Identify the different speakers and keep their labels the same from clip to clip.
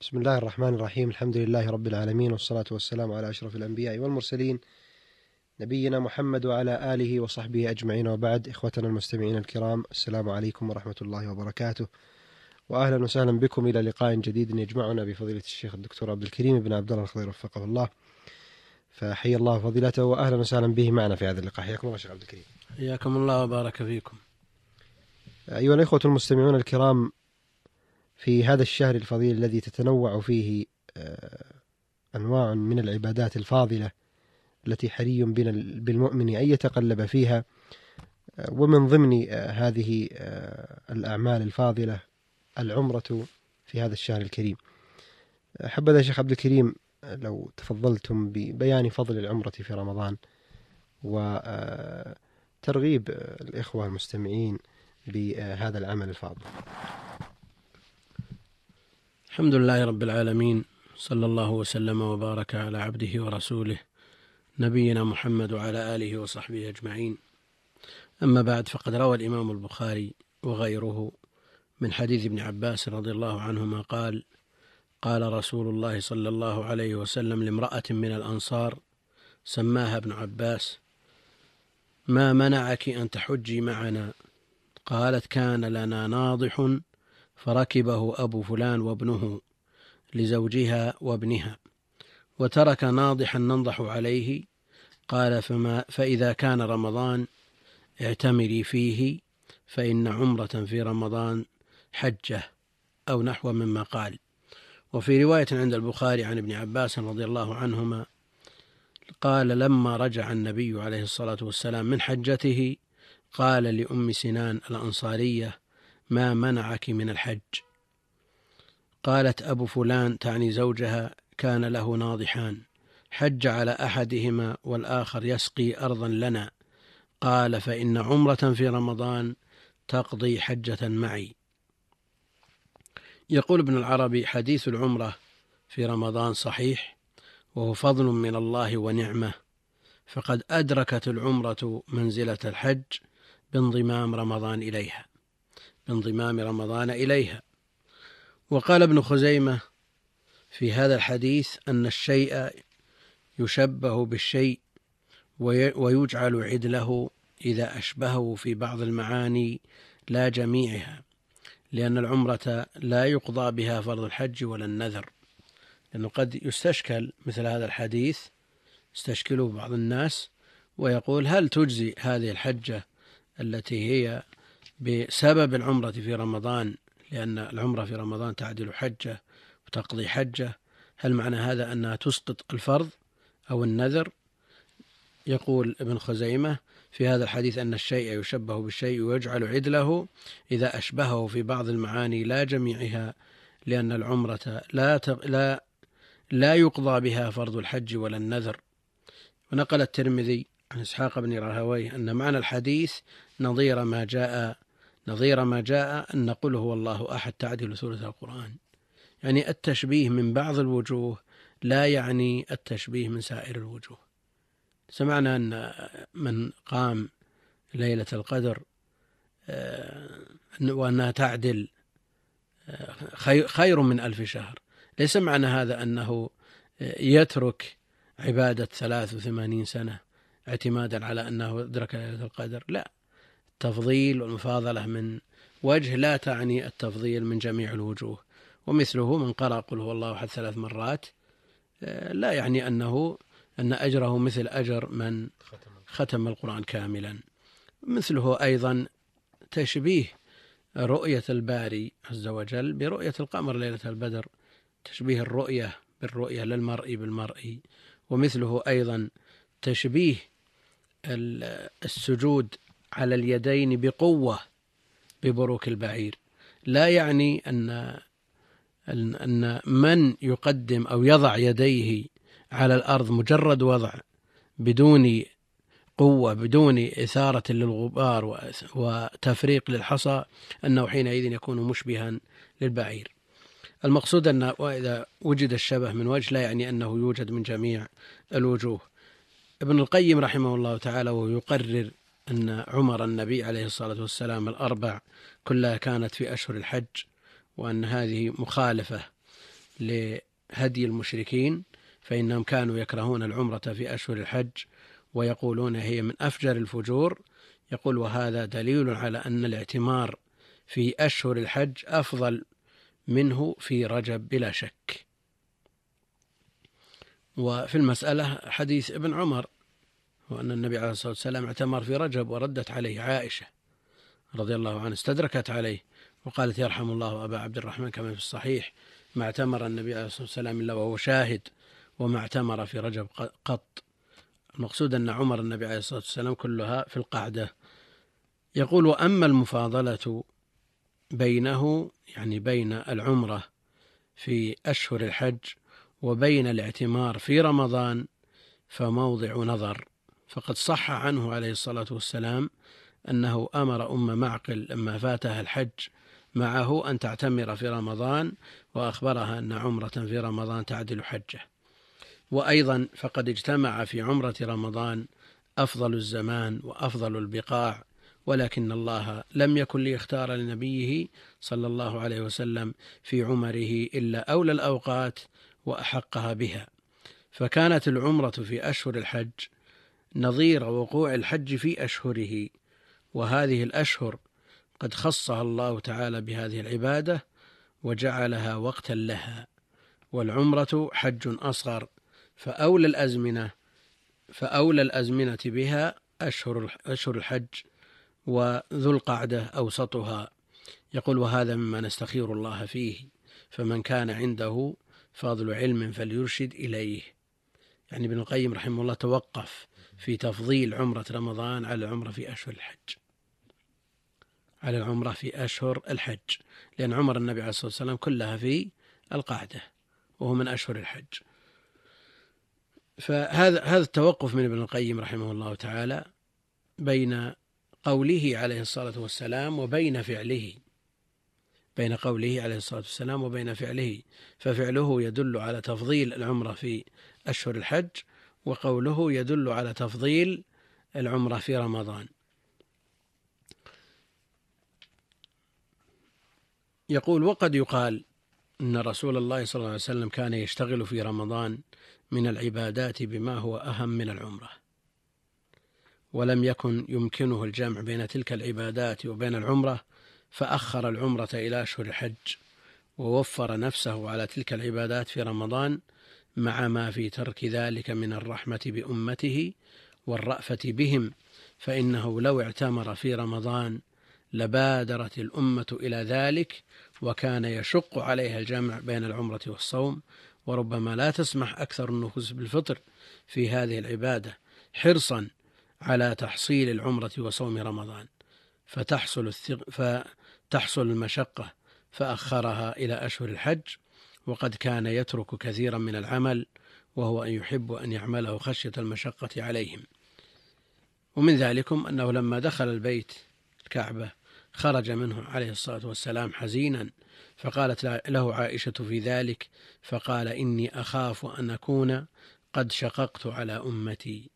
Speaker 1: بسم الله الرحمن الرحيم. الحمد لله رب العالمين والصلاة والسلام على أشرف الأنبياء والمرسلين نبينا محمد وعلى آله وصحبه أجمعين. وبعد إخوتنا المستمعين الكرام السلام عليكم ورحمة الله وبركاته. وأهلا وسهلا بكم إلى لقاء جديد يجمعنا بفضيلة الشيخ الدكتور عبد الكريم بن عبد الله الخضير وفقه الله. فحي الله فضيلته وأهلا وسهلا به معنا في هذا اللقاء. حياكم الله شيخ عبد الكريم.
Speaker 2: حياكم الله وبارك فيكم.
Speaker 1: أيها الإخوة المستمعون الكرام في هذا الشهر الفضيل الذي تتنوع فيه آه، أنواع من العبادات الفاضلة التي حري بنا بالمؤمن أن يتقلب فيها آه، ومن ضمن آه، هذه الأعمال الفاضلة العمرة في هذا الشهر الكريم. حبذا شيخ عبد الكريم لو تفضلتم ببيان فضل العمرة في رمضان وترغيب الإخوة المستمعين بهذا العمل الفاضل.
Speaker 2: الحمد لله رب العالمين صلى الله وسلم وبارك على عبده ورسوله نبينا محمد وعلى آله وصحبه أجمعين. أما بعد فقد روى الإمام البخاري وغيره من حديث ابن عباس رضي الله عنهما قال قال رسول الله صلى الله عليه وسلم لامرأة من الأنصار سماها ابن عباس ما منعك أن تحجي معنا؟ قالت كان لنا ناضح فركبه أبو فلان وابنه لزوجها وابنها وترك ناضحا ننضح عليه قال فما فإذا كان رمضان اعتمري فيه فإن عمرة في رمضان حجة أو نحو مما قال. وفي رواية عند البخاري عن ابن عباس رضي الله عنهما قال لما رجع النبي عليه الصلاة والسلام من حجته قال لأم سنان الأنصارية ما منعك من الحج. قالت أبو فلان تعني زوجها كان له ناضحان. حج على أحدهما والآخر يسقي أرضا لنا. قال فإن عمرة في رمضان تقضي حجة معي. يقول ابن العربي حديث العمرة في رمضان صحيح وهو فضل من الله ونعمة. فقد أدركت العمرة منزلة الحج بانضمام رمضان إليها. بانضمام رمضان إليها. وقال ابن خزيمة في هذا الحديث أن الشيء يشبه بالشيء ويجعل عدله إذا أشبهه في بعض المعاني لا جميعها لأن العمرة لا يقضى بها فرض الحج ولا النذر. لأنه قد يستشكل مثل هذا الحديث يستشكله بعض الناس ويقول هل تجزي هذه الحجة التي هي بسبب العمرة في رمضان لأن العمرة في رمضان تعدل حجة وتقضي حجة. هل معنى هذا أنها تسقط الفرض أو النذر؟ يقول ابن خزيمة في هذا الحديث أن الشيء يشبه بالشيء ويجعل عدله إذا أشبهه في بعض المعاني لا جميعها لأن العمرة لا لا لا يقضى بها فرض الحج ولا النذر. ونقل الترمذي عن إسحاق بن راهويه أن معنى الحديث نظير ما جاء نظير ما جاء أن نقول هو الله أحد تعدل ثلث القرآن. يعني التشبيه من بعض الوجوه لا يعني التشبيه من سائر الوجوه. سمعنا أن من قام ليلة القدر آه، وأنها تعدل آه، خير من ألف شهر. ليس معنى هذا أنه يترك عبادة ثلاث وثمانين سنة اعتمادا على أنه أدرك ليلة القدر؟ لا. التفضيل والمفاضلة من وجه لا تعني التفضيل من جميع الوجوه ومثله من قرأ قل هو الله أحد ثلاث مرات آه، لا يعني أنه أن أجره مثل أجر من ختم القرآن كاملا. مثله أيضا تشبيه رؤية الباري عز وجل برؤية القمر ليلة البدر تشبيه الرؤية بالرؤية للمرء بالمرء ومثله أيضا تشبيه السجود على اليدين بقوة ببروك البعير. لا يعني أن أن من يقدم أو يضع يديه على الأرض مجرد وضع بدون قوة بدون إثارة للغبار وتفريق للحصى أنه حينئذ يكون مشبها للبعير. المقصود أن وإذا وجد الشبه من وجه لا يعني أنه يوجد من جميع الوجوه. ابن القيم رحمه الله تعالى وهو يقرر أن عمر النبي عليه الصلاة والسلام الأربع كلها كانت في أشهر الحج وأن هذه مخالفة لهدي المشركين فإنهم كانوا يكرهون العمرة في أشهر الحج ويقولون هي من أفجر الفجور. يقول وهذا دليل على أن الاعتمار في أشهر الحج أفضل منه في رجب بلا شك. وفي المسألة حديث ابن عمر. وأن النبي عليه الصلاة والسلام اعتمر في رجب وردت عليه عائشة رضي الله عنها استدركت عليه وقالت يرحم الله أبا عبد الرحمن كما في الصحيح ما اعتمر النبي عليه الصلاة والسلام إلا وهو شاهد وما اعتمر في رجب قط. المقصود أن عمر النبي عليه الصلاة والسلام كلها في القعدة. يقول وأما المفاضلة بينه يعني بين العمرة في أشهر الحج وبين الاعتمار في رمضان فموضع نظر. فقد صح عنه عليه الصلاة والسلام أنه أمر أم معقل لما فاتها الحج معه أن تعتمر في رمضان وأخبرها أن عمرة في رمضان تعدل حجه. وأيضا فقد اجتمع في عمرة رمضان أفضل الزمان وأفضل البقاع ولكن الله لم يكن ليختار لنبيه صلى الله عليه وسلم في عمره إلا أولى الأوقات وأحقها بها. فكانت العمرة في أشهر الحج نظير وقوع الحج في أشهره وهذه الأشهر قد خصها الله تعالى بهذه العبادة وجعلها وقتا لها والعمرة حج أصغر فأولى الأزمنة فأولى الأزمنة بها أشهر أشهر الحج وذو القعدة أوسطها. يقول وهذا مما نستخير الله فيه فمن كان عنده فضل علم فليرشد إليه. يعني ابن القيم رحمه الله توقف في تفضيل عمرة رمضان على العمرة في أشهر الحج. على العمرة في أشهر الحج. لأن عمر النبي عليه الصلاة والسلام كلها في القعدة وهو من أشهر الحج. فهذا هذا التوقف من ابن القيم رحمه الله تعالى بين قوله عليه الصلاة والسلام وبين فعله. بين قوله عليه الصلاة والسلام وبين فعله. ففعله يدل على تفضيل العمرة في أشهر الحج وقوله يدل على تفضيل العمرة في رمضان. يقول وقد يقال إن رسول الله صلى الله عليه وسلم كان يشتغل في رمضان من العبادات بما هو أهم من العمرة ولم يكن يمكنه الجمع بين تلك العبادات وبين العمرة فأخر العمرة إلى أشهر الحج ووفر نفسه على تلك العبادات في رمضان مع ما في ترك ذلك من الرحمة بأمته والرأفة بهم فإنه لو اعتمر في رمضان لبادرت الأمة إلى ذلك وكان يشق عليها الجمع بين العمرة والصوم وربما لا تسمح أكثر النفوس بالفطر في هذه العبادة حرصا على تحصيل العمرة وصوم رمضان. فتحصل الثق فتحصل المشقة فأخرها إلى أشهر الحج وقد كان يترك كثيرا من العمل وهو أن يحب أن يعمله خشية المشقة عليهم. ومن ذلكم أنه لما دخل البيت الكعبة خرج منه عليه الصلاة والسلام حزينا فقالت له عائشة في ذلك فقال إني أخاف أن أكون قد شققت على أمتي.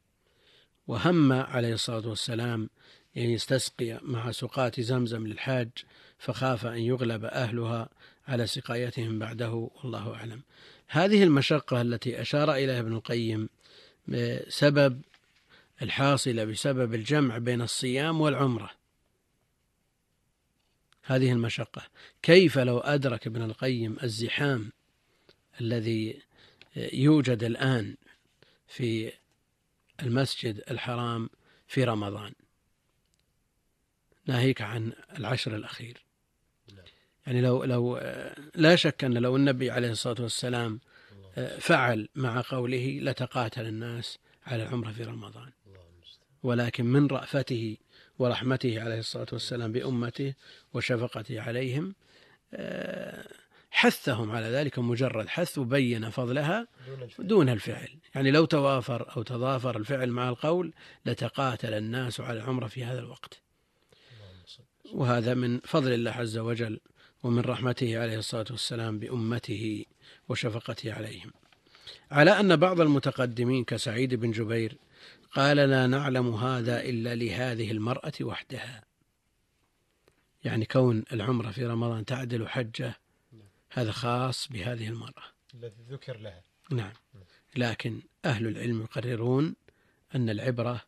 Speaker 2: وهم عليه الصلاة والسلام أن يعني يستسقي مع سقاة زمزم للحاج فخاف أن يغلب أهلها على سقايتهم بعده والله أعلم. هذه المشقة التي أشار إليها ابن القيم بسبب الحاصلة بسبب الجمع بين الصيام والعمرة. هذه المشقة. كيف لو أدرك ابن القيم الزحام الذي يوجد الآن في المسجد الحرام في رمضان؟ ناهيك عن العشر الأخير. يعني لو لو لا شك أن لو النبي عليه الصلاة والسلام فعل مع قوله لتقاتل الناس على العمرة في رمضان. ولكن من رأفته ورحمته عليه الصلاة والسلام بأمته وشفقته عليهم آه، حثهم على ذلك مجرد حث وبين فضلها دون الفعل. يعني لو توافر أو تضافر الفعل مع القول لتقاتل الناس على العمرة في هذا الوقت. وهذا من فضل الله عز وجل ومن رحمته عليه الصلاة والسلام بأمته وشفقته عليهم. على أن بعض المتقدمين كسعيد بن جبير قال لا نعلم هذا إلا لهذه المرأة وحدها. يعني كون العمرة في رمضان تعدل حجة هذا خاص بهذه المرأة.
Speaker 1: الذي ذكر لها.
Speaker 2: نعم. لكن أهل العلم يقررون أن العبرة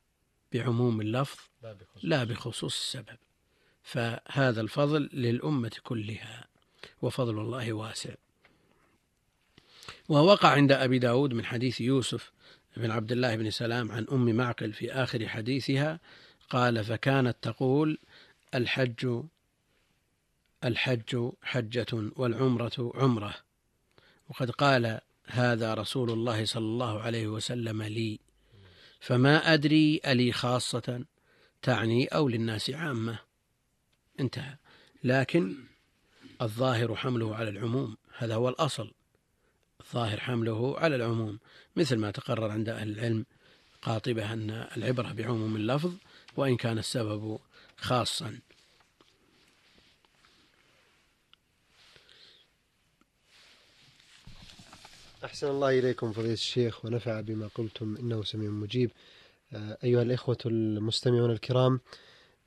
Speaker 2: بعموم اللفظ
Speaker 1: لا بخصوص.
Speaker 2: لا بخصوص السبب. فهذا الفضل للأمة كلها وفضل الله واسع. ووقع عند أبي داود من حديث يوسف بن عبد الله بن سلام عن أم معقل في آخر حديثها قال فكانت تقول الحج الحج حجة والعمرة عمرة. وقد قال هذا رسول الله صلى الله عليه وسلم لي. فما أدري ألي خاصة تعني أو للناس عامة. انتهى. لكن الظاهر حمله على العموم هذا هو الأصل. الظاهر حمله على العموم. مثل ما تقرر عند أهل العلم قاطبة أن العبرة بعموم اللفظ وإن كان السبب خاصا.
Speaker 1: أحسن الله إليكم فضيلة الشيخ ونفع بما قلتم إنه سميع مجيب. آه، أيها الإخوة المستمعون الكرام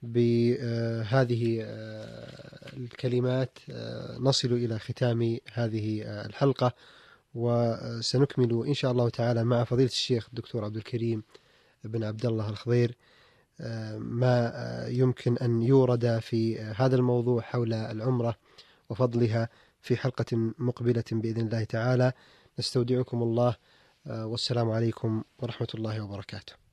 Speaker 1: بهذه آه، الكلمات آه، نصل إلى ختام هذه الحلقة وسنكمل إن شاء الله تعالى مع فضيلة الشيخ الدكتور عبد الكريم بن عبد الله الخضير. ما يمكن أن يورد في هذا الموضوع حول العمرة وفضلها في حلقة مقبلة بإذن الله تعالى. نستودعكم الله والسلام عليكم ورحمة الله وبركاته.